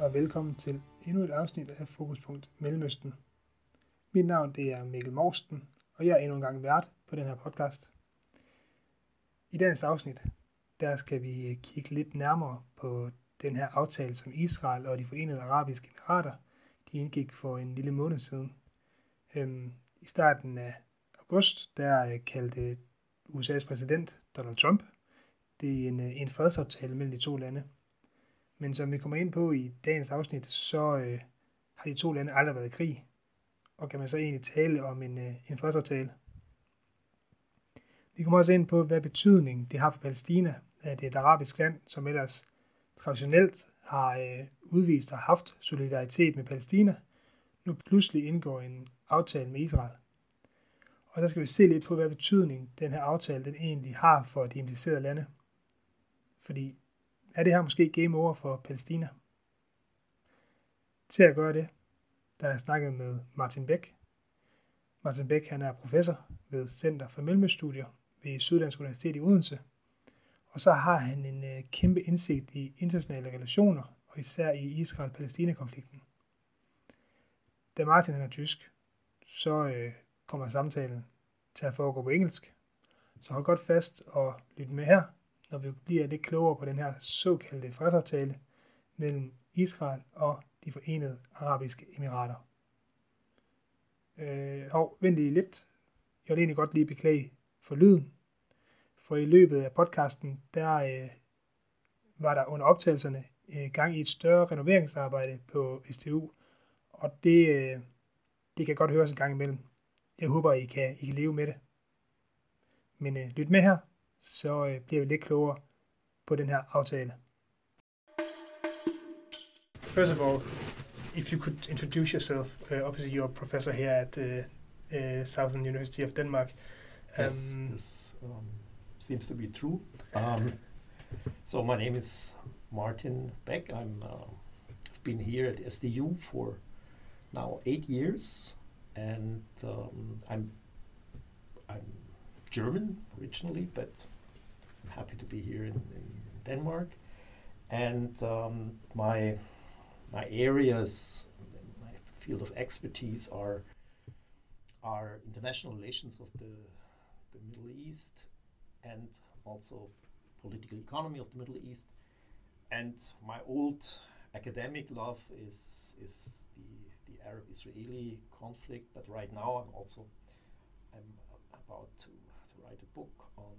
Og velkommen til endnu et afsnit af Fokuspunkt Mellemøsten. Mit navn det er Mikkel Morsten, og jeg er endnu en gang vært på den her podcast. I dagens afsnit, der skal vi kigge lidt nærmere på den her aftale, som Israel og de forenede arabiske emirater, de indgik for en lille måned siden. Øhm, I starten af august, der øh, kaldte USA's præsident Donald Trump det er en, øh, en fredsaftale mellem de to lande – men som vi kommer ind på i dagens afsnit, så øh, har de to lande aldrig været i krig. Og kan man så egentlig tale om en, øh, en fredsaftale? Vi kommer også ind på, hvad betydning det har for Palæstina, at det er et arabisk land, som ellers traditionelt har øh, udvist og haft solidaritet med Palæstina, nu pludselig indgår en aftale med Israel. Og så skal vi se lidt på, hvad betydning den her aftale den egentlig har for de implicerede lande. Fordi er det her måske game over for Palæstina? Til at gøre det, der er snakket med Martin Bæk. Martin Bæk han er professor ved Center for Mellemøststudier ved Syddansk Universitet i Odense. Og så har han en øh, kæmpe indsigt i internationale relationer, og især i Israel-Palæstina-konflikten. Da Martin han er tysk, så øh, kommer samtalen til at foregå på engelsk. Så hold godt fast og lyt med her, når vi bliver lidt klogere på den her såkaldte fredsaftale mellem Israel og de forenede arabiske emirater. Øh, og vent lige lidt. Jeg vil egentlig godt lige beklage for lyden. For i løbet af podcasten, der øh, var der under optagelserne øh, gang i et større renoveringsarbejde på STU. Og det, øh, det kan godt høres en gang imellem. Jeg håber, I kan, I kan leve med det. Men øh, lyt med her, så øh, bliver vi lidt klogere på den her aftale. First of all, if you could introduce yourself, uh, obviously you're a professor here at uh, uh, Southern University of Denmark. Um, yes, this um, seems to be true. Um, so my name is Martin Beck. I'm uh, I've been here at SDU for now eight years, and um, I'm I'm German originally, but I'm happy to be here in, in Denmark. And um, my my areas, my field of expertise are are international relations of the the Middle East and also political economy of the Middle East. And my old academic love is is the the Arab-Israeli conflict. But right now, I'm also I'm about to write a book on,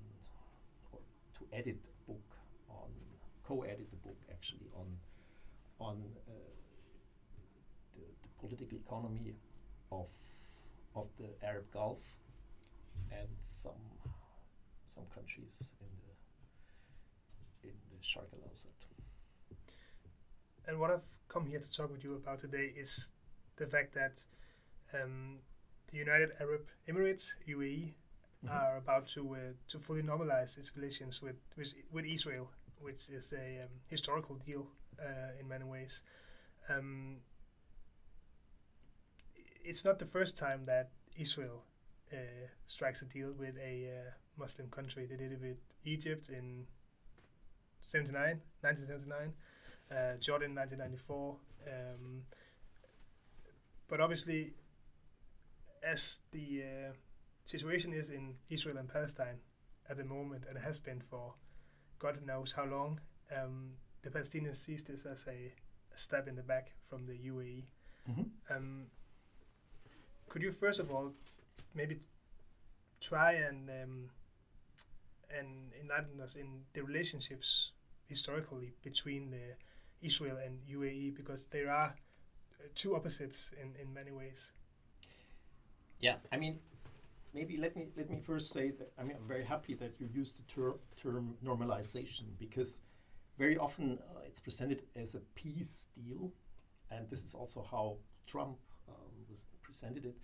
or to edit a book on, co-edit a book actually on, on uh, the, the political economy of, of the Arab Gulf and some, some countries in the, in the Sharq al-Awsat. And what I've come here to talk with you about today is the fact that um, the United Arab Emirates, UAE, mm-hmm. are about to uh, to fully normalize its relations with, with, with Israel, which is a um, historical deal uh, in many ways. Um, it's not the first time that Israel uh, strikes a deal with a uh, Muslim country. They did it with Egypt in 79, 1979, uh, Jordan 1994. Um, but obviously, as the uh, situation is in Israel and Palestine at the moment, and has been for God knows how long. Um, the Palestinians see this as a, a, stab in the back from the UAE. Mm-hmm. Um, could you first of all maybe try and um, and enlighten us in the relationships historically between uh, Israel and UAE because there are uh, two opposites in, in many ways. Yeah, I mean, maybe let me let me first say that I mean I'm very happy that you used the ter- term normalization because very often uh, it's presented as a peace deal, and this is also how Trump um, was presented it,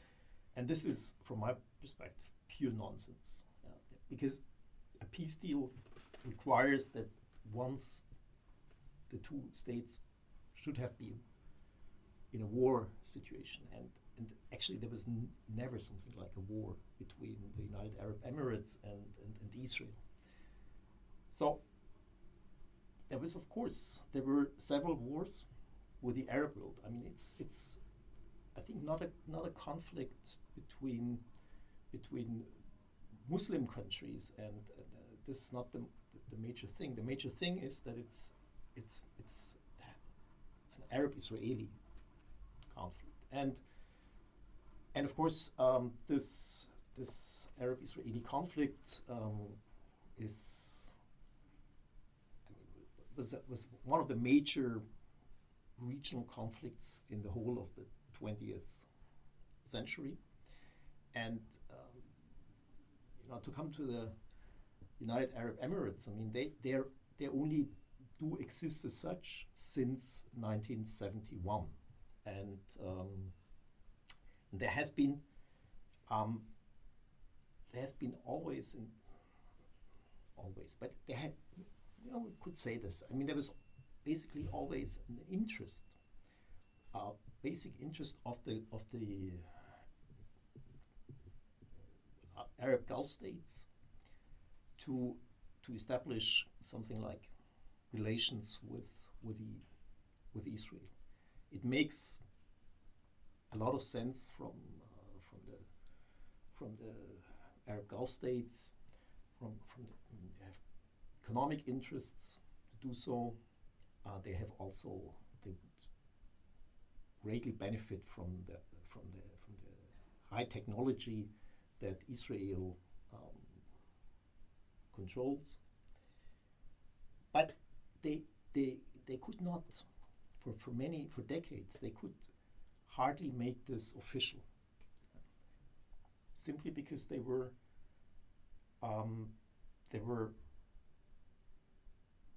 and this is from my perspective pure nonsense. Because a peace deal requires that once the two states should have been in a war situation. And and actually there was never something like a war between the United Arab Emirates and, and, and Israel. So there was, of course, there were several wars with the Arab world. I mean, it's it's I think not a not a conflict between between Muslim countries, and, uh, this is not the, the major thing. The major thing is that it's it's it's it's an Arab-Israeli conflict, and and of course um, this this Arab-Israeli conflict um, is was was one of the major regional conflicts in the whole of the 20th century, and um, you know to come to the United Arab Emirates, I mean they they they only do exist as such since 1971, and um, there has been um, there has been always in always, but there had you know we could say this. I mean there was basically always an interest, uh, basic interest of the of the uh, Arab Gulf states to to establish something like relations with with the with Israel. It makes a lot of sense from uh, from the from the Arab Gulf states, from from the, they have economic interests to do so. Uh, they have also they would greatly benefit from the from the from the high technology that Israel um, controls. But they they they could not for, for many for decades they could hardly make this official. Simply because they were um, they were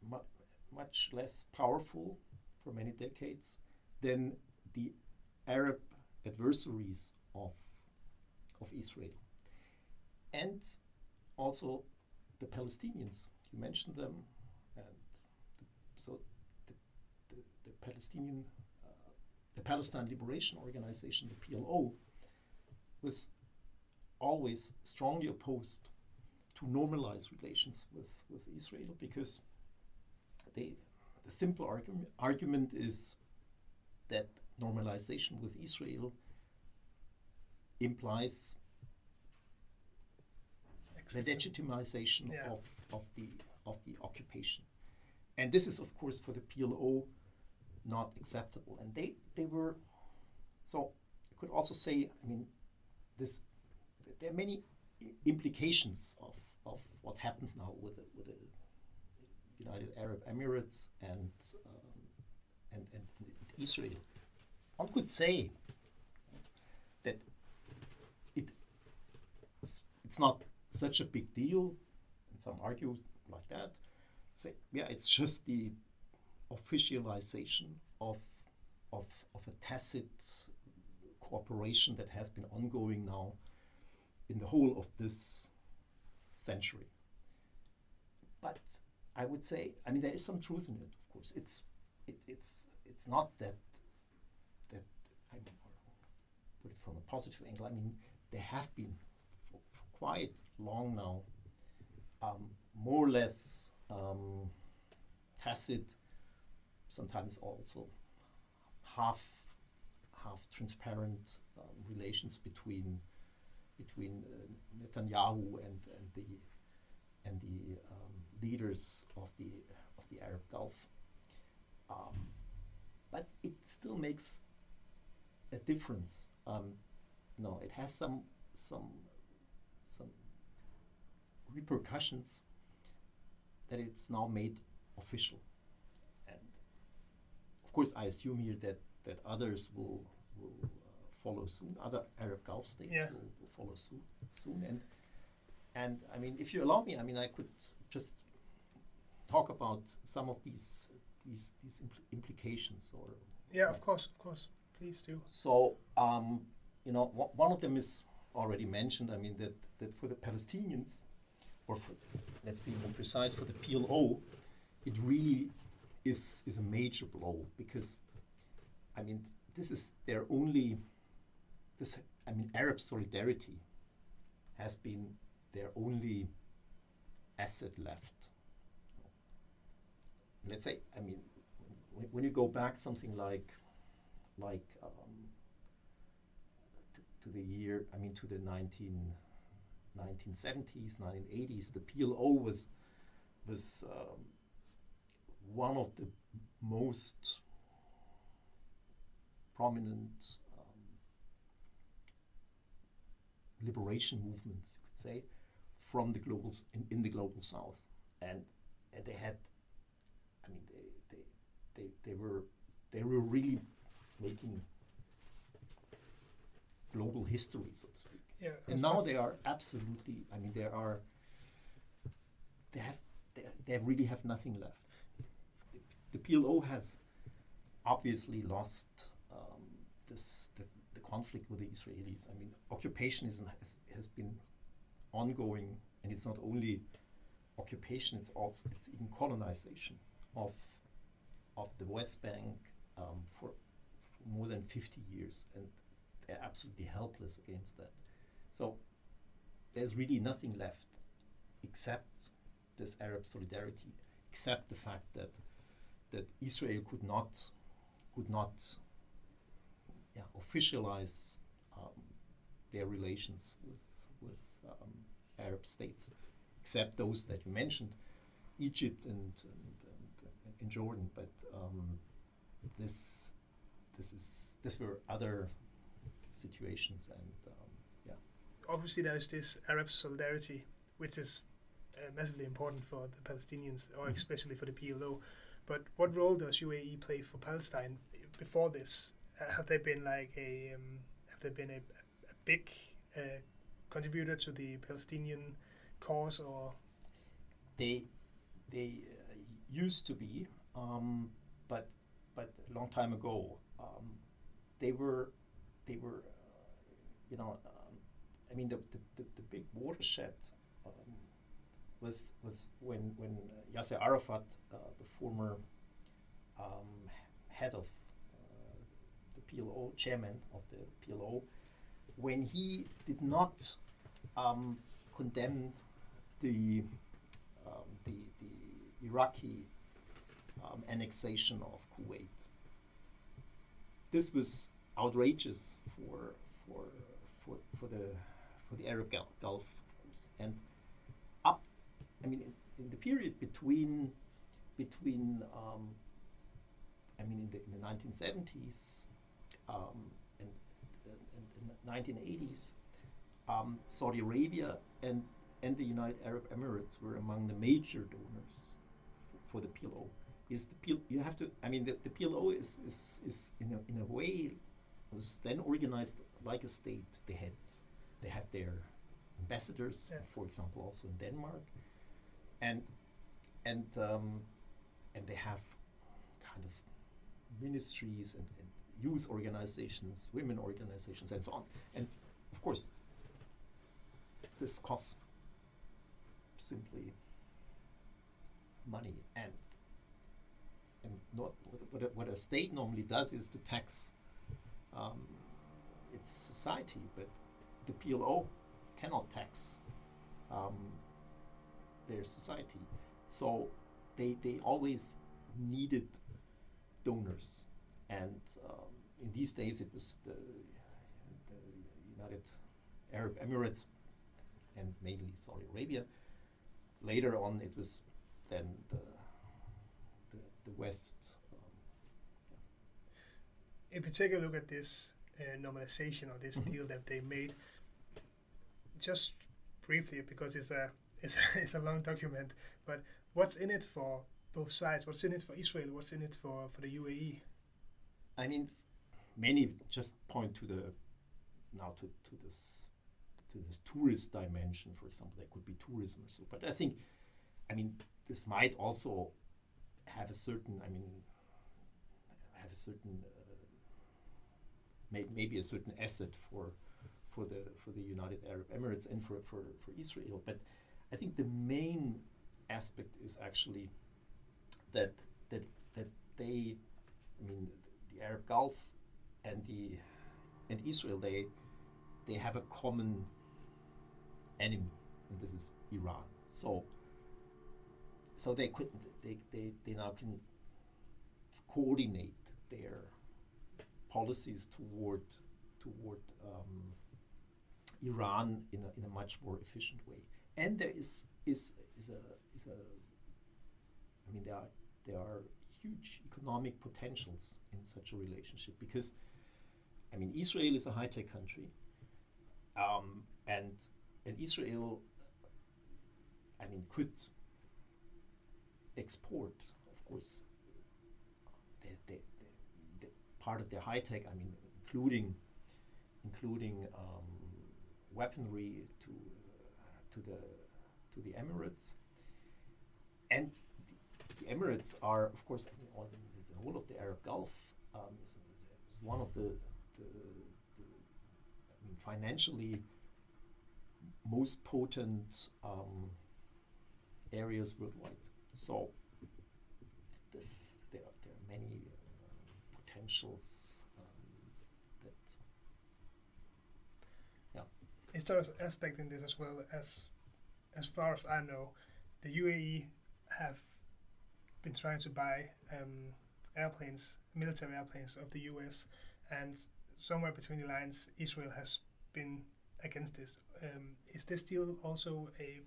mu- much less powerful for many decades than the Arab adversaries of of Israel. And also the Palestinians. You mentioned them and so the, the, the Palestinian, the Palestine Liberation Organization, the PLO, was always strongly opposed to normalize relations with, with Israel because they, the simple argument, argument is that normalization with Israel implies the legitimization Yeah. of, of the of the occupation. And this is of course for the PLO not acceptable. And they, they were so I could also say, I mean, this there are many implications of, of what happened now with the, with the United Arab Emirates and, um, and, and, Israel. One could say that it it's not such a big deal, and some argue like that. Say, yeah, it's just the officialization of of of a tacit cooperation that has been ongoing now in the whole of this century. But I would say, I mean, there is some truth in it. Of course, it's it, it's it's not that that I mean, put it from a positive angle. I mean, there have been for, for quite long now, um, more or less um, tacit, sometimes also half half transparent um, relations between between uh, Netanyahu and, and the and the um, leaders of the of the Arab Gulf. Um, but it still makes a difference. Um, no, it has some some some repercussions that it's now made official, of course, I assume here that that others will will uh, follow soon. Other Arab Gulf states Yeah. will, will follow soon soon, and and I mean, if you allow me, I mean, I could just talk about some of these these these impl- implications or Yeah, of course, of course. Please do. so, um, you know, one of them is already mentioned. I mean, that, that for the Palestinians, or for, let's be more precise, for the PLO, it really is, is a major blow because, I mean, this is their only, this, I mean, Arab solidarity has been their only asset left. Let's say, I mean, when, you go back something like like um, to, to the year, I mean, to the 19, 1970s, 1980s, the PLO was was um, one of the most prominent um, liberation movements, you could say, from the global in, in the global south, and, and they had, I mean, they, they they they were they were really making global history, so to speak. Yeah, And now they are absolutely. I mean, there are. They have. They, they really have nothing left. The, PLO has obviously lost um, this the, the conflict with the Israelis. I mean, occupation is, has, has been ongoing, and it's not only occupation; it's also it's even colonization of of the West Bank um, for, for more than 50 years, and they're absolutely helpless against that. So there's really nothing left except this Arab solidarity, except the fact that that Israel could not could not yeah, officialize um, their relations with with um, Arab states, except those that you mentioned, Egypt and and, and, and Jordan. But um, this this is this were other situations and um, yeah. Obviously, there is this Arab solidarity, which is uh, massively important for the Palestinians, or Mhm. especially for the PLO. But what role does UAE play for Palestine before this? Uh, have they been like a um, have they been a, a big uh, contributor to the Palestinian cause, or They they uh, used to be, um, but but a long time ago, um, they were they were uh, you know um, I mean the, the, the, the big watershed um, was was when when Yasser Arafat, uh, the former um, head of uh, the PLO, chairman of the PLO, when he did not um, condemn the um, the, the Iraqi um, annexation of Kuwait. This was outrageous for for for, for the for the Arab Gulf, and. I mean, in, in the period between between um, I mean, in the, in the 1970s um, and, and, and the 1980s, um, Saudi Arabia and and the United Arab Emirates were among the major donors f- for the PLO. Is the PLO, you have to? I mean, the, the PLO is is, is in a, in a way was then organized like a state. They had they had their ambassadors, Yeah. for example, also in Denmark, and and um, and they have kind of ministries and, and youth organizations, women organizations, and so on. And of course, this costs simply money and and not what a, what a state normally does is to tax um, its society, but the PLO cannot tax um, their society, so they they always needed donors, and um, in these days it was the the United Arab Emirates and mainly Saudi Arabia. Later on, it was then the the, the West. Um, if you take a look at this uh, normalization or this Mhm. deal that they made, just briefly because it's a it's a, it's a long document, but what's in it for both sides? What's in it for Israel? What's in it for for the? UAE? I mean, many just point to the now to, to this to this tourist dimension, for example. There could be tourism or so, but I think, I mean, this might also have a certain, I mean, have a certain, uh, may, maybe a certain asset for for the for the United Arab Emirates and for, for, for Israel. But I think the main aspect is actually that that that they, I mean, the Arab Gulf and the and Israel they they have a common enemy, and this is Iran. So so they could they, they, they now can coordinate their policies toward toward um, Iran in a, in a much more efficient way. And there is is is a is a I mean there are there are huge economic potentials in such a relationship because I mean Israel is a high tech country, um, and and Israel I mean could export of course the, the, the, part of their high tech I mean including including um, weaponry to to the to the Emirates, and the, Emirates are, of course, on the whole of the Arab Gulf um, is, is, one of the, the, the I mean, financially most potent um, areas worldwide. So this there, there are many uh, potentials historic aspect in this as well as as far as I know, the UAE have been trying to buy um, airplanes, military airplanes of the US, and somewhere between the lines, Israel has been against this. Um, is this deal also a?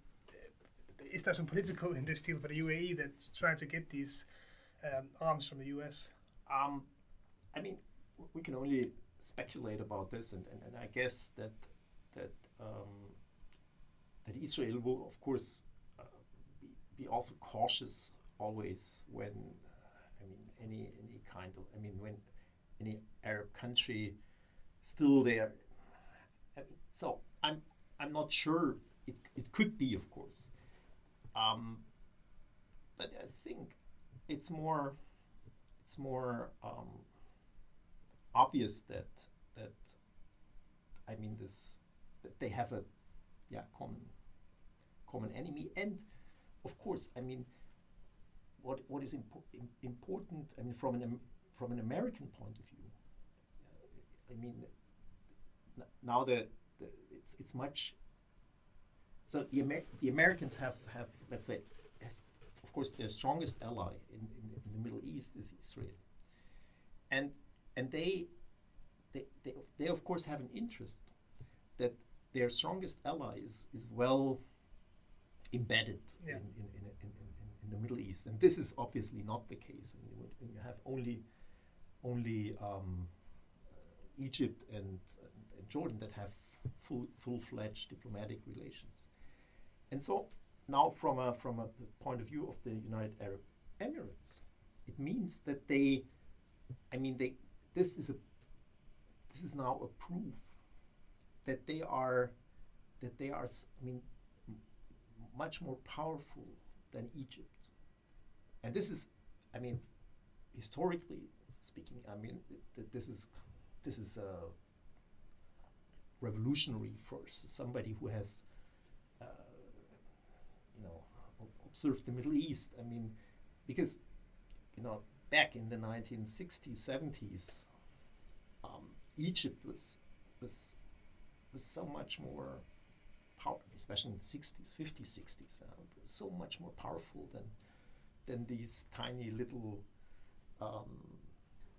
Is there some political in this deal for the UAE that trying to get these um, arms from the US? Um, I mean, we can only speculate about this, and, and, and I guess that that um, that Israel will, of course, uh, be, be, also cautious always when uh, I mean any any kind of I mean when any Arab country still there. I mean, so I'm I'm not sure. It it could be, of course, um, but I think it's more it's more um, obvious that that I mean this they have a yeah common common enemy. And of course i mean what what is impo important i mean from an from an american point of view uh, i mean now the, the it's it's much so the, Amer the americans have have let's say have, of course their strongest ally in, in, in the middle east is israel. And and they they, they, they of course have an interest that their strongest ally is, is well embedded yeah. in, in, in, in, in, the Middle East. And this is obviously not the case. And when you have only, only um, Egypt and, and, Jordan that have full, full-fledged diplomatic relations. And so now from a, from a point of view of the United Arab Emirates, it means that they, I mean, they, this is a, this is now a proof that they are that they are I mean much more powerful than Egypt. And this is I mean historically speaking I mean th- this is this is a revolutionary force somebody who has uh, you know observed the Middle East I mean because you know back in the 1960s 70s um, Egypt was was was so much more power, especially in the 60s, 50s, 60s, uh, so much more powerful than than these tiny little um,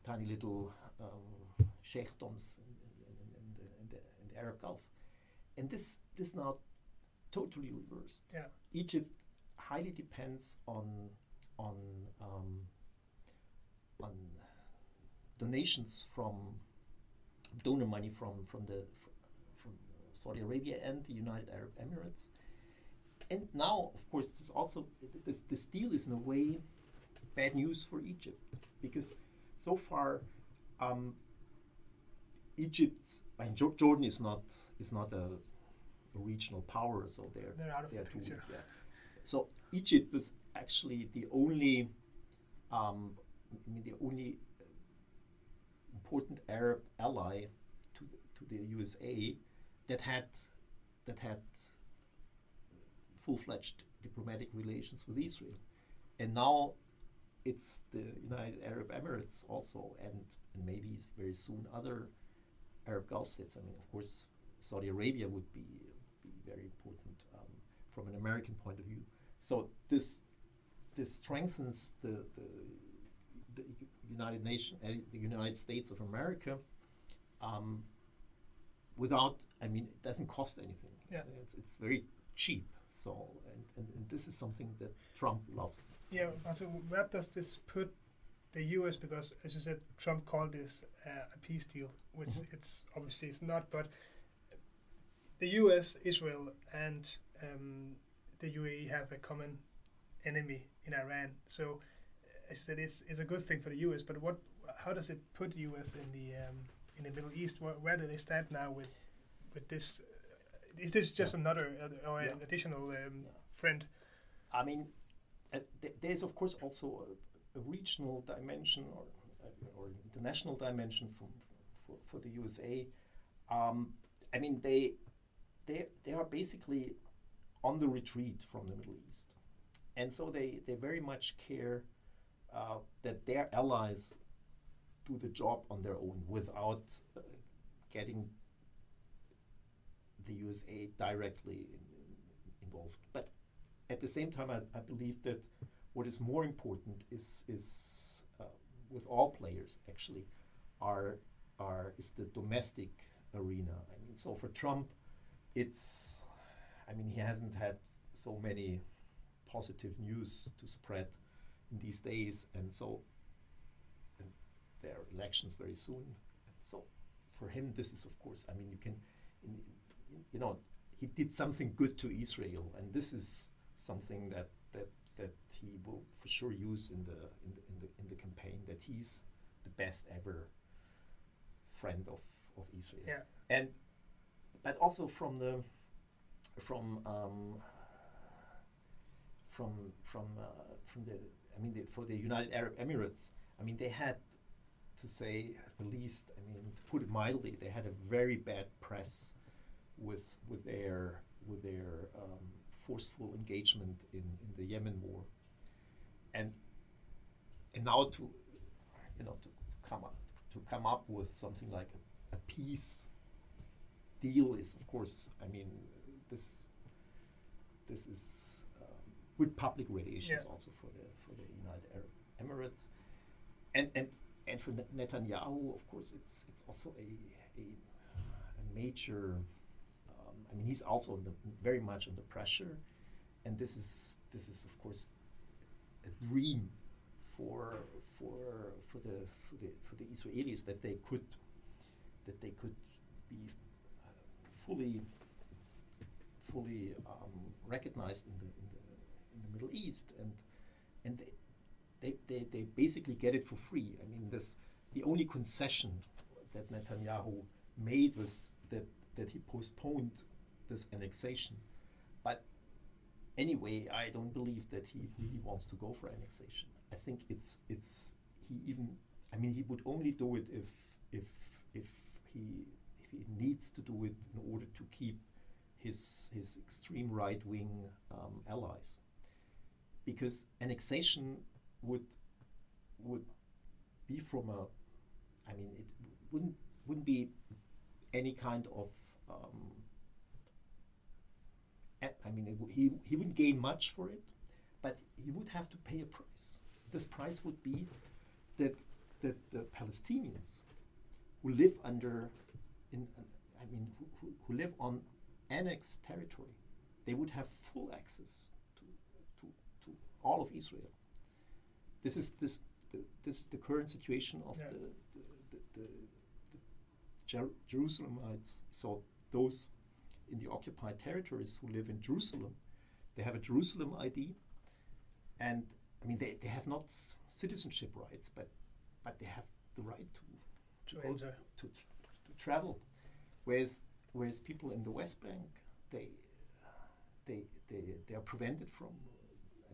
tiny little um, sheikdoms in, in, in, the, in the Arab Gulf. And this this now totally reversed. Yeah. Egypt highly depends on on um, on donations from donor money from from the Saudi Arabia and the United Arab Emirates. And now, of course, this also this, this deal is in a way bad news for Egypt because so far um, Egypt, I mean, Jordan is not is not a, a regional power, so they're they're out of they're the picture. Yeah. So Egypt was actually the only, um, I mean, the only important Arab ally to the, to the USA that had that had full-fledged diplomatic relations with Israel, and now it's the United Arab Emirates also, and, and maybe very soon other Arab Gulf states. I mean, of course, Saudi Arabia would be be very important um, from an American point of view. So this this strengthens the, the the United Nation, uh, the United States of America, um, without, I mean, it doesn't cost anything. Yeah. It's, it's very cheap. So, and, and, and this is something that Trump loves. Yeah, so where does this put the U.S. Because as you said, Trump called this uh, a peace deal, which Mhm. it's obviously it's not. But the U.S., Israel, and um, the UAE have a common enemy in Iran. So as you said, it's, it's a good thing for the U.S. But what? How does it put the U.S. in the um, in the Middle East? Where, where do they stand now with with this? Uh, is this just another uh, or an additional um, Yeah. friend? I mean, uh, th- there's of course also a, a regional dimension or uh, or international dimension from for, for the USA. Um, I mean, they they they are basically on the retreat from the Middle East, and so they they very much care uh, that their allies do the job on their own without uh, getting the USA directly in, in, involved. But at the same time, I, I believe that what is more important is is uh, with all players actually are are is the domestic arena. I mean, so for Trump, it's I mean he hasn't had so many positive news to spread in these days, and so there are elections very soon. So for him, this is of course. I mean, you can, in, in, you know, he did something good to Israel, and this is something that that that he will for sure use in the in the in the, in the campaign. That he's the best ever friend of of Israel. Yeah. And but also from the from um, from from uh, from the I mean the, for the United Arab Emirates. I mean they had to say the least. I mean to put it mildly, they had a very bad press with with their with their um, forceful engagement in, in the Yemen war, and and now to you know to come up to come up with something like a, a peace deal is of course I mean this this is um, good public relations Yeah. also for the for the United Arab Emirates and and and for Netanyahu of course it's it's also a a, a major um, I mean he's also under, very much under pressure. And this is this is of course a dream for for for the for the for the Israelis that they could that they could be uh, fully fully um, recognized in the in the in the Middle East. And and they, they, they, they basically get it for free. I mean this the only concession that Netanyahu made was that that he postponed this annexation. But anyway, I don't believe that he really wants to go for annexation. I think it's it's he even I mean he would only do it if if if he if he needs to do it in order to keep his his extreme right wing um, allies because annexation would would be from a I mean it wouldn't wouldn't be any kind of um, I mean, it he, he wouldn't gain much for it, but he would have to pay a price. This price would be that, that the Palestinians who live under, in, I mean, who, who, who live on annexed territory, they would have full access to, to, to all of Israel. This is this the, this is the current situation of Yeah. the, the, the, the, Jer- Jerusalemites. So those in the occupied territories who live in Jerusalem, they have a Jerusalem ID, and I mean they, they have not s- citizenship rights, but but they have the right to To go enter. to, to travel, whereas whereas people in the West Bank they they they, they are prevented from.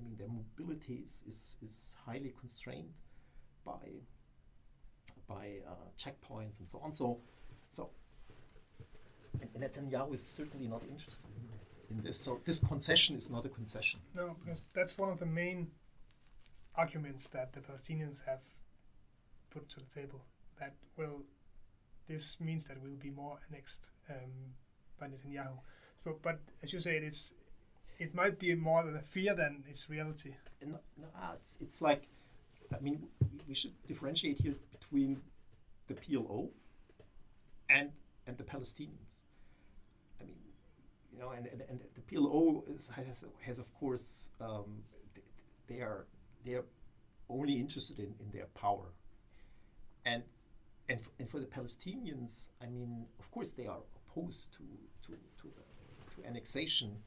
I mean their mobility is, is, is highly constrained by by uh, checkpoints and so on. So so Netanyahu is certainly not interested in, this. So this concession is not a concession. No, because that's one of the main arguments that the Palestinians have put to the table. That well, this means that we'll be more annexed um, by Netanyahu. So, but as you say, it is. It might be more than a fear than it's reality. No, no, ah, it's, it's like, I mean, we, we should differentiate here between the PLO and and the Palestinians. I mean, you know, and, and, and the PLO is, has, has of course um, they are they are only interested in, in their power, and and and for the Palestinians, I mean, of course they are opposed to to to, uh, to annexation.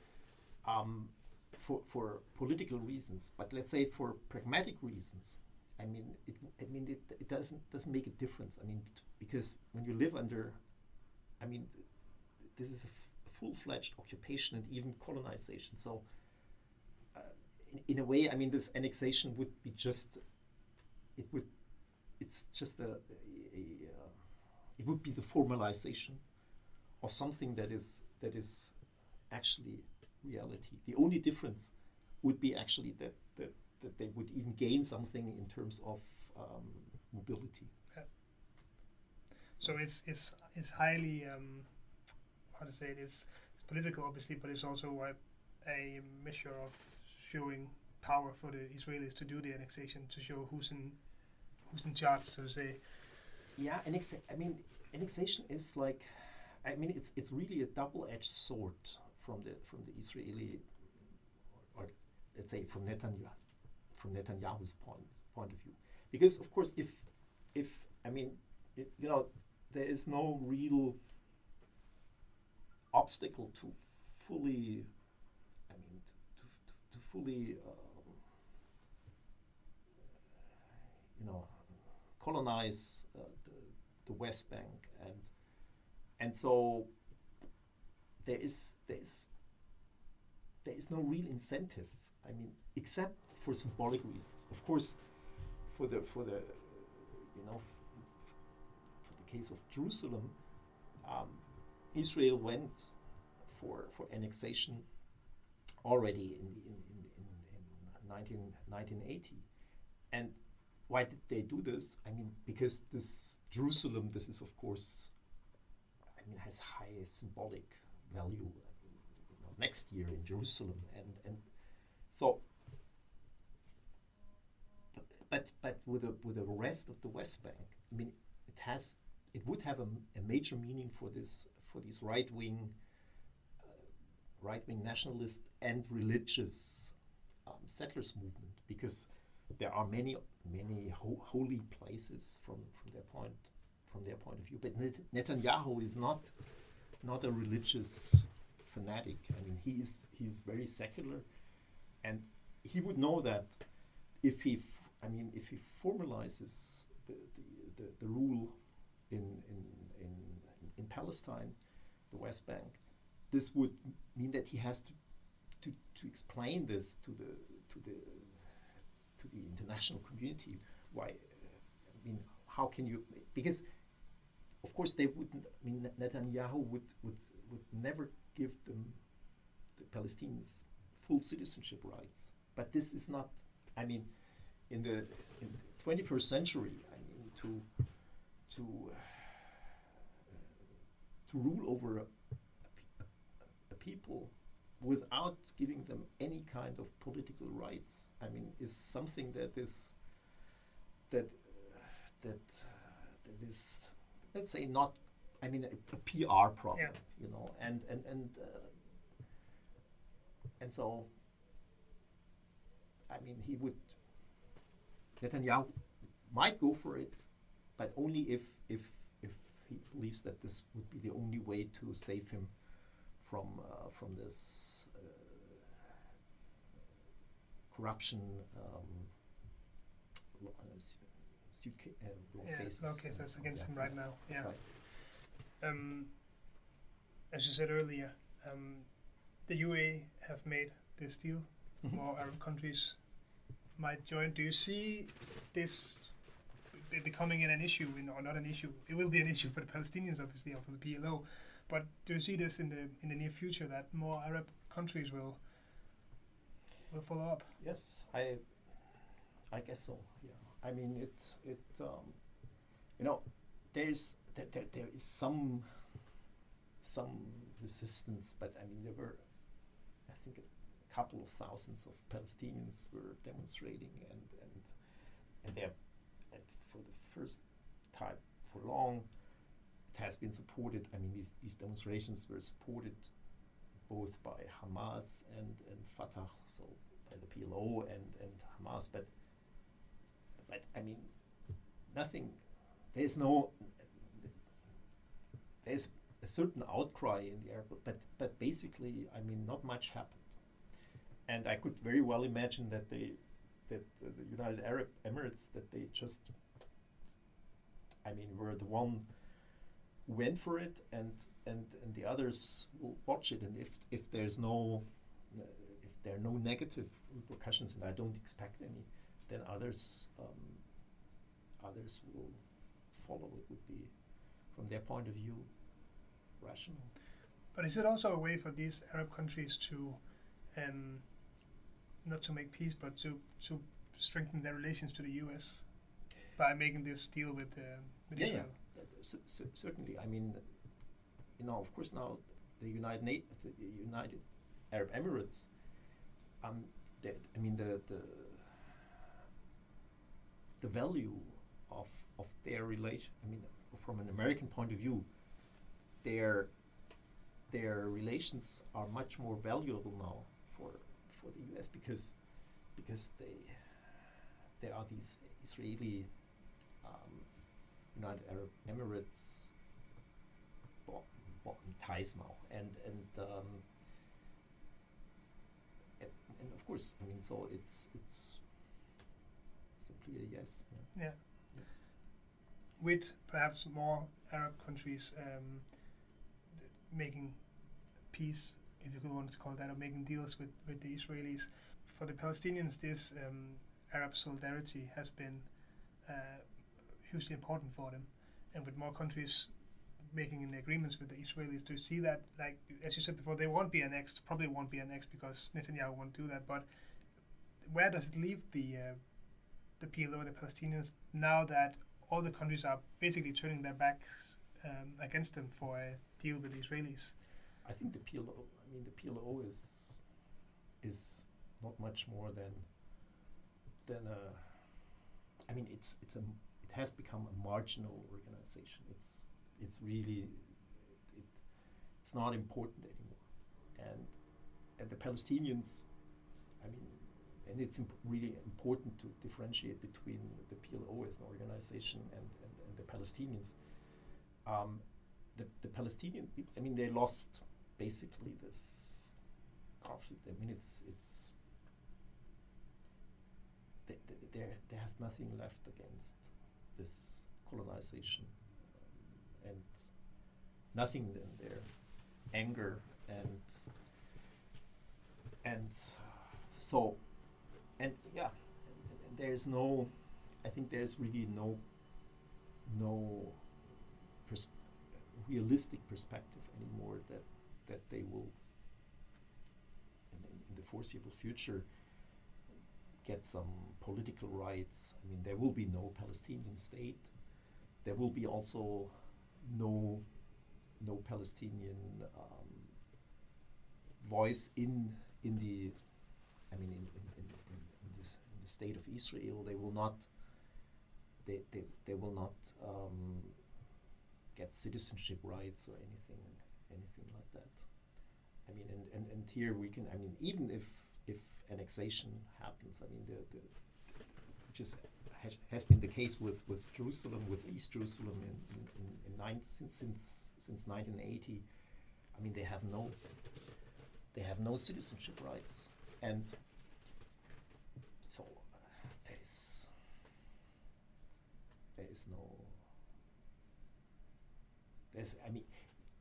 Um, for, for political reasons, but let's say for pragmatic reasons, I mean, it, I mean, it, it doesn't doesn't make a difference. I mean, because when you live under, I mean, this is a full-fledged occupation and even colonization. So, uh, in, in a way, I mean, this annexation would be just, it would, it's just a, a, a uh, it would be the formalization of something that is that is actually reality. The only difference would be actually that that, that they would even gain something in terms of um, mobility. Yeah. So it's it's it's highly um, how to say it is it's political obviously, but it's also a, a measure of showing power for the Israelis to do the annexation to show who's in who's in charge, so to say. Yeah, annex- I mean, annexation is like, I mean, it's it's really a double-edged sword from the from the Israeli, or, let's say from Netanyahu, from Netanyahu's point point of view, because of course if if I mean it, you know there is no real obstacle to fully I mean to, to, to fully um, you know colonize uh, the, the West Bank. And and so there is there is there is no real incentive. I mean, except for symbolic reasons. Of course, for the for the you know for the case of Jerusalem, um, Israel went for for annexation already in in, in, in, in 19, 1980. and why did they do this? I mean, because this Jerusalem, this is of course, I mean, has high symbolic value you know, next year in Jerusalem, and and so. But but with the with the rest of the West Bank, I mean, it has it would have a, a major meaning for this for these right wing uh, right wing nationalist and religious um, settlers movement because there are many many ho holy places from from their point from their point of view. But Net Netanyahu is not not a religious fanatic. I mean, he's he's very secular, and he would know that if he, I mean, if he formalizes the, the, the, the rule in, in, in, in Palestine, the West Bank, this would mean that he has to, to, to explain this to the to the to the international community. Why? I mean, how can you? Because of course, they wouldn't. I mean, Netanyahu would would would never give them the Palestinians full citizenship rights. But this is not. I mean, in the in the 21st century, I mean, to to uh, to rule over a, a, a, people without giving them any kind of political rights, I mean, is something that is that uh, that uh, that is let's say not I mean a, a PR problem, yeah. you know, and and and uh, and so I mean he would Netanyahu might go for it, but only if if if he believes that this would be the only way to save him from uh, from this uh, corruption. Um, suitcase, uh, law yeah, cases. Law cases against him right now. Yeah. Right. Um, as you said earlier, um, the UA have made this deal. Mm-hmm. More Arab countries might join. Do you see this becoming an issue, in, or not an issue? It will be an issue for the Palestinians, obviously, or for the PLO. But do you see this in the in the near future that more Arab countries will will follow up? Yes, I I guess so. Yeah. I mean, it it um, you know there's there, there, there is some some resistance, but I mean there were I think a couple of thousands of Palestinians were demonstrating, and and and there for the first time for long. It has been supported. I mean, these these demonstrations were supported both by Hamas and, and Fatah, so by the PLO and, and Hamas, but but I mean, nothing. There's no. There's a certain outcry in the air, but but basically, I mean, not much happened, and I could very well imagine that they, that the United Arab Emirates, that they just. I mean, were the one went for it, and and and the others will watch it, and if if there's no, if there are no negative repercussions, and I don't expect any, then others um, others will follow. It would be, from their point of view, rational. But is it also a way for these Arab countries to, um, not to make peace, but to to strengthen their relations to the U.S. by making this deal with, uh, with yeah, Israel? Yeah, certainly. I mean, you know, of course, now the United Na- the United Arab Emirates. Um, I mean, the the the value of of their relation. I mean, from an American point of view, their their relations are much more valuable now for for the U.S. because because they there are these Israeli um, United Arab Emirates ties now, and and, um, and and of course, I mean, so it's it's simply a yes. Yeah. yeah. With perhaps more Arab countries um, making peace, if you could want to call that, or making deals with, with the Israelis. For the Palestinians, this um, Arab solidarity has been uh, hugely important for them. And with more countries making agreements with the Israelis, to see that, like as you said before, they won't be annexed, probably won't be annexed because Netanyahu won't do that. But where does it leave the uh, the PLO and the Palestinians now that all the countries are basically turning their backs um, against them for a deal with the Israelis? I think the PLO. I mean, the PLO is is not much more than than a. I mean, it's it's a it has become a marginal organization. It's it's really it, it's not important anymore, and and the Palestinians. And it's imp really important to differentiate between the PLO as an organization and, and, and the Palestinians. Um, the, the Palestinian people, I mean, they lost basically this conflict. I mean, it's it's they, they, they have nothing left against this colonization um, and nothing in their anger and and so and yeah there's no i think there's really no no pers- realistic perspective anymore that that they will in, in, the foreseeable future get some political rights. I mean there will be no palestinian state. There will be also no no palestinian um, voice in in the I mean, in, in, in, in, this, in the state of Israel, they will not they, they, they will not um, get citizenship rights or anything anything like that. I mean, and, and, and here we can. I mean, even if if annexation happens, I mean, the, the which is has, been the case with, with Jerusalem, with East Jerusalem in, in, in, in nine, since since since 1980. I mean, they have no they have no citizenship rights, and there is there is no there's I mean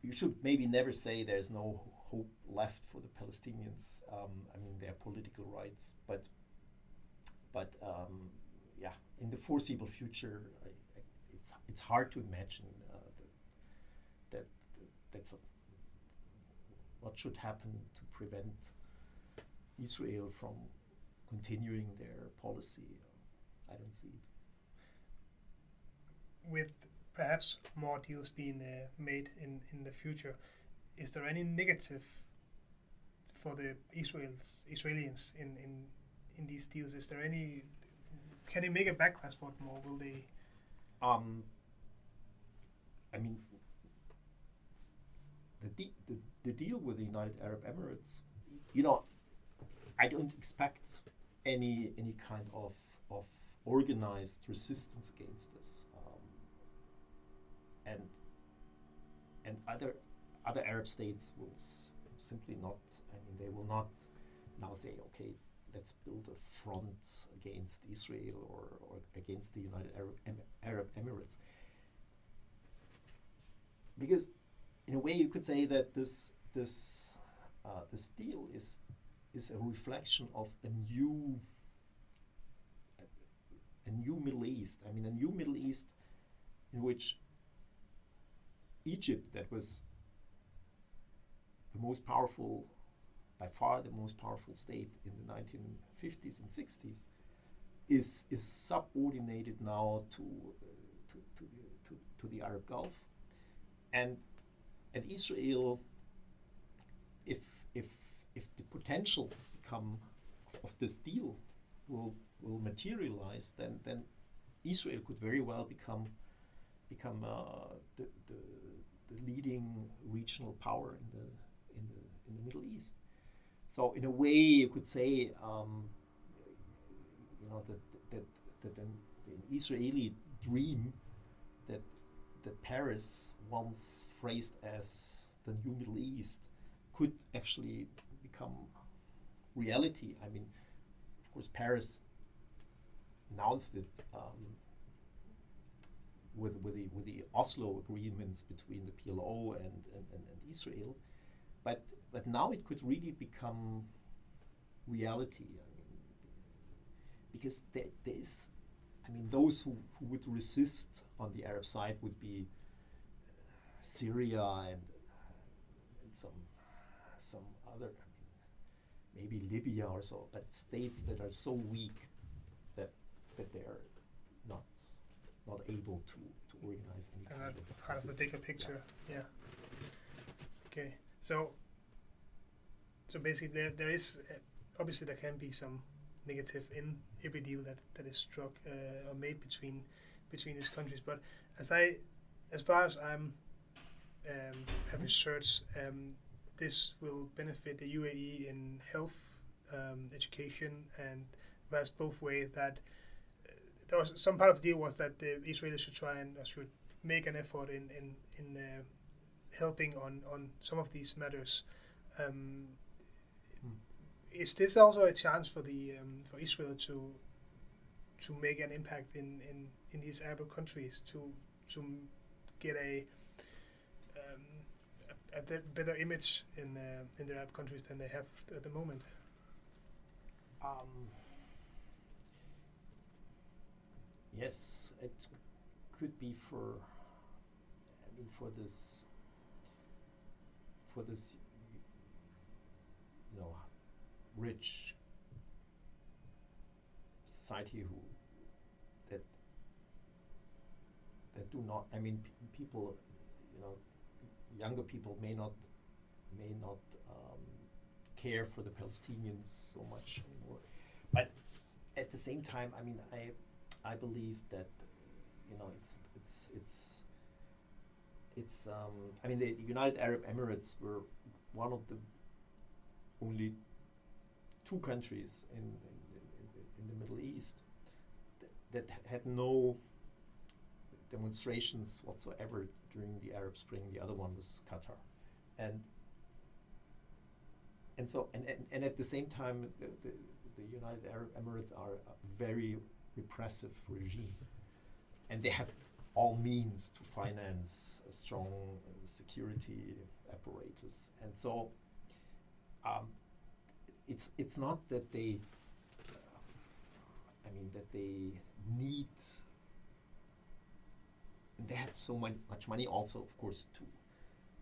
you should maybe never say there's no hope left for the Palestinians. Um, I mean their political rights, but but um, yeah, in the foreseeable future, I, I, it's it's hard to imagine uh, that, that that's a, what should happen to prevent Israel from continuing their policy. I don't see it. With perhaps more deals being uh, made in, in the future, is there any negative for the Israels Israelis in, in in these deals? Is there any? Can they make a backlash for them, or will they um, I mean, the, de- the, the deal with the United Arab Emirates, you know, I don't expect any any kind of of organized resistance against this, um, and and other other Arab states will simply not. I mean, they will not now say, okay, let's build a front against Israel or, or against the United Arab, em- Arab Emirates. Because, in a way, you could say that this this uh, this deal is is a reflection of a new a new Middle East. I mean, a new Middle East in which Egypt, that was the most powerful, by far the most powerful state in the 1950s and 60s, is is subordinated now to uh, to, to, the, to, to the Arab Gulf, and and Israel, if if if the potentials become of, of this deal will will materialize, then then Israel could very well become become uh, the, the the leading regional power in the in the in the Middle East. So in a way, you could say, um, you know, that that that an Israeli dream that that Peres once phrased as the new Middle East could actually become reality. I mean, of course, Peres announced it um, with with the with the Oslo agreements between the PLO and, and, and, and Israel, but but now it could really become reality. I mean, because there, there is, I mean, those who, who would resist on the Arab side would be Syria and, and some some other, I mean, maybe Libya or so, but states that are so weak that that they are not not able to, to organize any And kind of part of the bigger picture. Yeah. Okay. So. So basically, there there is uh, obviously there can be some negative in every deal that that is struck uh, or made between between these countries. But as I, as far as I'm um, have researched, um, this will benefit the UAE in health, um, education, and that's both ways that uh, there was some part of the deal was that the Israelis should try and uh, should make an effort in in in uh, helping on on some of these matters. Um, Hmm. is this also a chance for the um, for Israel to to make an impact in, in, in these Arab countries to to get a um, a, a better image in uh, in the Arab countries than they have at the moment? Um, yes, it could be for. I mean, for this. For this, you know, rich society who that that do not. I mean, people, you know, younger people may not may not um, care for the Palestinians so much anymore. But at the same time, I mean, I I believe that you know it's it's it's it's um, I mean the United Arab Emirates were one of the only two countries in in, in, in the Middle East that, that had no demonstrations whatsoever during the Arab Spring. The other one was Qatar, and and so and, and, and at the same time the, the, the United Arab Emirates are very repressive regime, and they have all means to finance a strong uh, security apparatus, and so um, it's it's not that they, uh, I mean that they need. They have so mon- much money, also, of course, to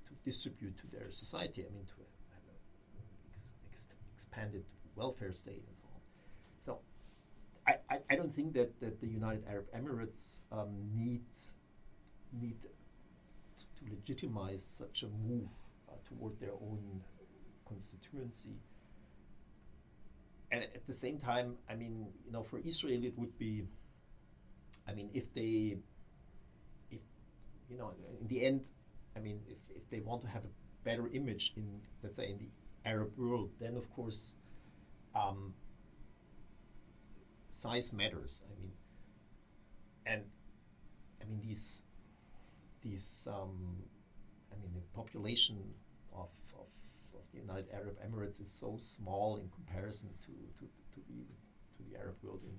to distribute to their society. I mean, to have a ex- ex- expanded welfare state and so on. I, I, I don't think that, that the United Arab Emirates um, need need to, to legitimize such a move uh, toward their own constituency. And at the same time, I mean, you know, for Israel, it would be, I mean, if they if, you know, in the end, I mean, if, if they want to have a better image in, let's say, in the Arab world, then of course, um, size matters. I mean, and I mean these these um, I mean the population of, of, of the United Arab Emirates is so small in comparison to, to, to the to the Arab world in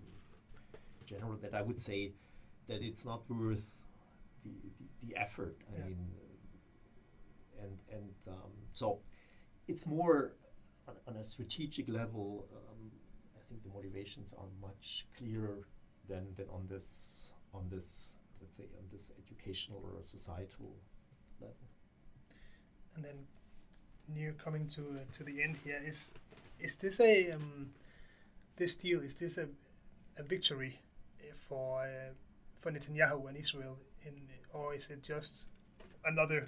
general that I would say that it's not worth the, the, the effort. I Yeah. mean, and and um, so it's more on, on a strategic level. The motivations are much clearer than, than on this on this let's say on this educational or societal level. and then near coming to uh, to the end here is is this a um, this deal is this a, a victory for uh, for Netanyahu and Israel in or is it just another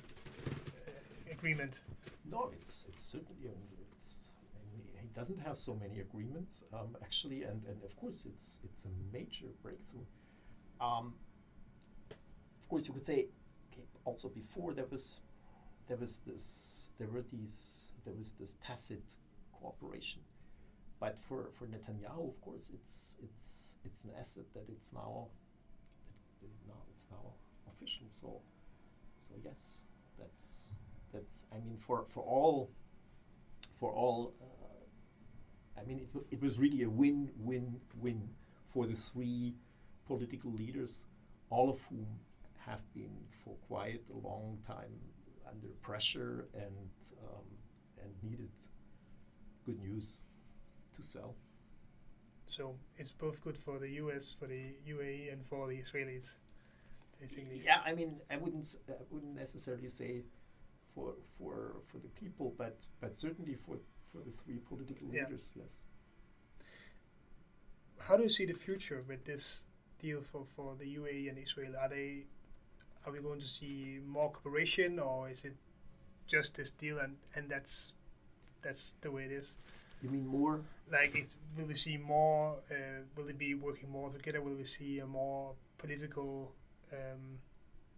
uh, agreement No, it's it's certainly it's I mean, he doesn't have so many agreements um, actually, and, and of course it's it's a major breakthrough. Um, of course, you could say okay, also before there was there was this there were these there was this tacit cooperation, but for, for Netanyahu, of course, it's it's it's an asset that it's now that now it's now official. So so yes, that's that's I mean for for all for all uh, I mean it, it was really a win win win for the three political leaders all of whom have been for quite a long time under pressure and um, and needed good news to sell. So it's both good for the US for the UAE and for the Israelis basically. Yeah I mean I wouldn't I wouldn't necessarily say for for for the people but but certainly for for the three political Yeah. leaders yes how do you see the future with this deal for, for the UAE and Israel? Are they are we going to see more cooperation or is it just this deal and, and that's that's the way it is? you mean more Like, it's, will we see more? Uh, will they be working more together? Will we see a more political um,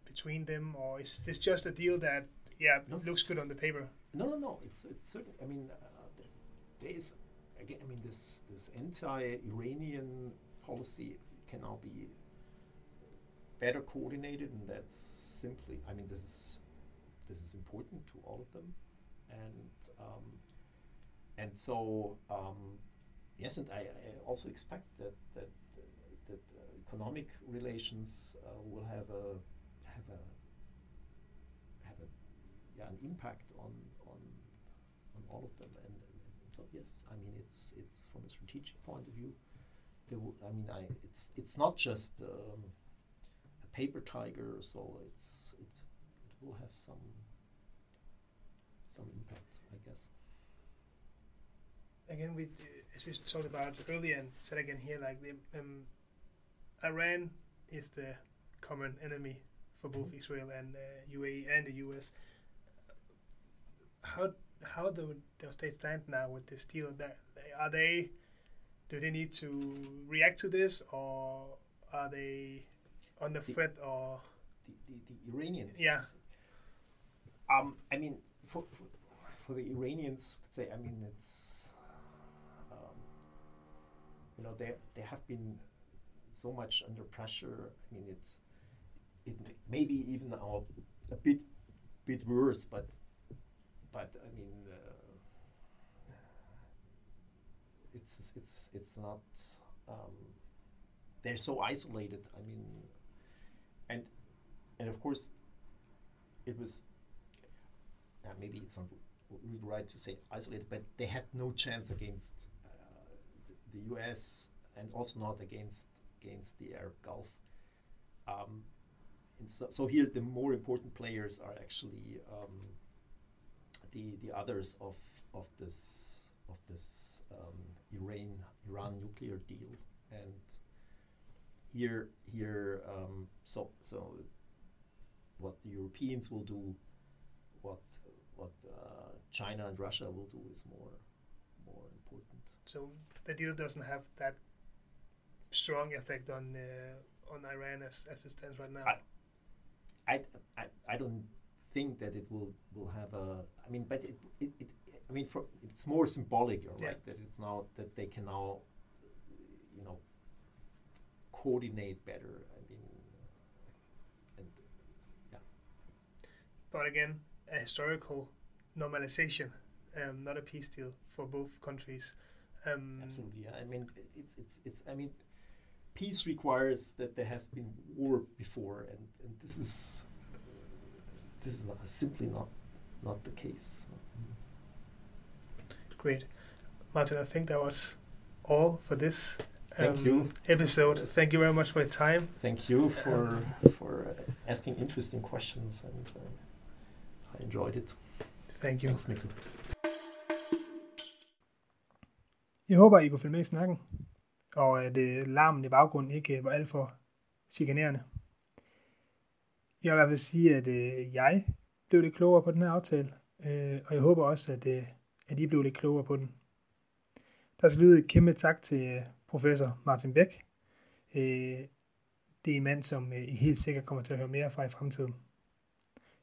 between them, or is this just a deal that yeah No. looks good on the paper? No, no, no. It's it's certain. I mean, uh, there- is again. I mean, this this anti-Iranian policy can now be better coordinated, and that's simply. I mean, this is this is important to all of them, and um, and so um, yes, and I, I also expect that that that uh, economic relations uh, will have a have a have a yeah, an impact on on on all of them. And so yes, I mean it's it's from a strategic point of view. Will, I mean, I it's it's not just um, a paper tiger. So it's it it will have some some impact, I guess. again, we uh, as we talked about earlier and said again here, like the um, Iran is the common enemy for both Israel and uh, UAE and the US. How how do the states stand now with this deal? That are they? Do they need to react to this, or are they on the The- threat? Or The, the, the Iranians. yeah, Um, I mean, for, for, for the Iranians, say, I mean, it's, um, you know, they, they have been so much under pressure. I mean, it's, it may, maybe even a bit, bit worse, but, but I mean, uh, it's, it's, it's not, um, they're so isolated. I mean, and, and of course, it was uh, maybe it's not right to say isolated, but they had no chance against uh, the, the U.S. and also not against against the Arab Gulf. Um, and so, so here the more important players are actually um, the the others of of this of this um, Iran Iran nuclear deal, and here here um, so so what the Europeans will do, what what uh, China and Russia will do is more more important. so the deal doesn't have that strong effect on uh, on Iran as, as it stands right now. I- I, I, I don't think that it will will have a. I mean, but it, it, it I mean, for, it's more symbolic, right? Yeah. That it's now that they can now, you know, coordinate better. I mean, and yeah. But again, a historical normalization, um, not a peace deal for both countries. Um, absolutely, yeah. I mean, it's it's it's. I mean, peace requires that there has been war before, and, and this is this is not, simply not not the case. Great. Martin, I think that was all for this Thank um, you. episode. Yes. Thank you very much for your time. Thank you for for uh, asking interesting questions, and uh, I enjoyed it. Thank you. Thanks, Mikkel. Jeg håber, I kunne følge med i snakken, og at øh, larmen i baggrunden ikke var alt for chikanerende. Jeg vil i hvert fald sige, at øh, jeg blev lidt klogere på den her aftale, øh, og jeg håber også, at, øh, at I blev lidt klogere på den. Der skal lyde et kæmpe tak til øh, professor Martin Bæk. Øh, det er en mand, som øh, I helt sikkert kommer til at høre mere fra i fremtiden.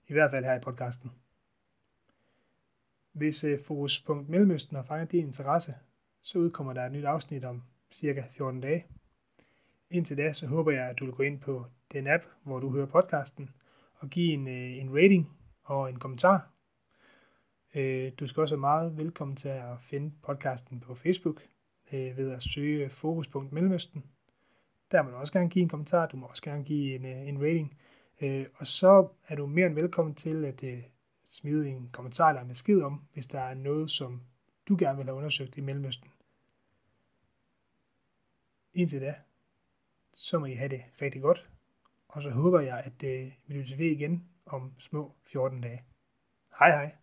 I hvert fald her i podcasten. Hvis øh, Fokuspunkt Mellemøsten har fanget din interesse, så udkommer der et nyt afsnit om cirka 14 dage. Indtil da, så håber jeg, at du vil gå ind på den app, hvor du hører podcasten, og give en, øh, en rating og en kommentar. Øh, du skal også være meget velkommen til at finde podcasten på Facebook øh, ved at søge Fokuspunkt Mellemøsten. Der må du også gerne give en kommentar, du må også gerne give en, en rating. Og så er du mere end velkommen til at smide en kommentar eller en besked om, hvis der er noget, som du gerne vil have undersøgt i Mellemøsten. Indtil da, så må I have det rigtig godt. Og så håber jeg, at øh, vi lyttes ved igen om små 14 dage. Hej hej.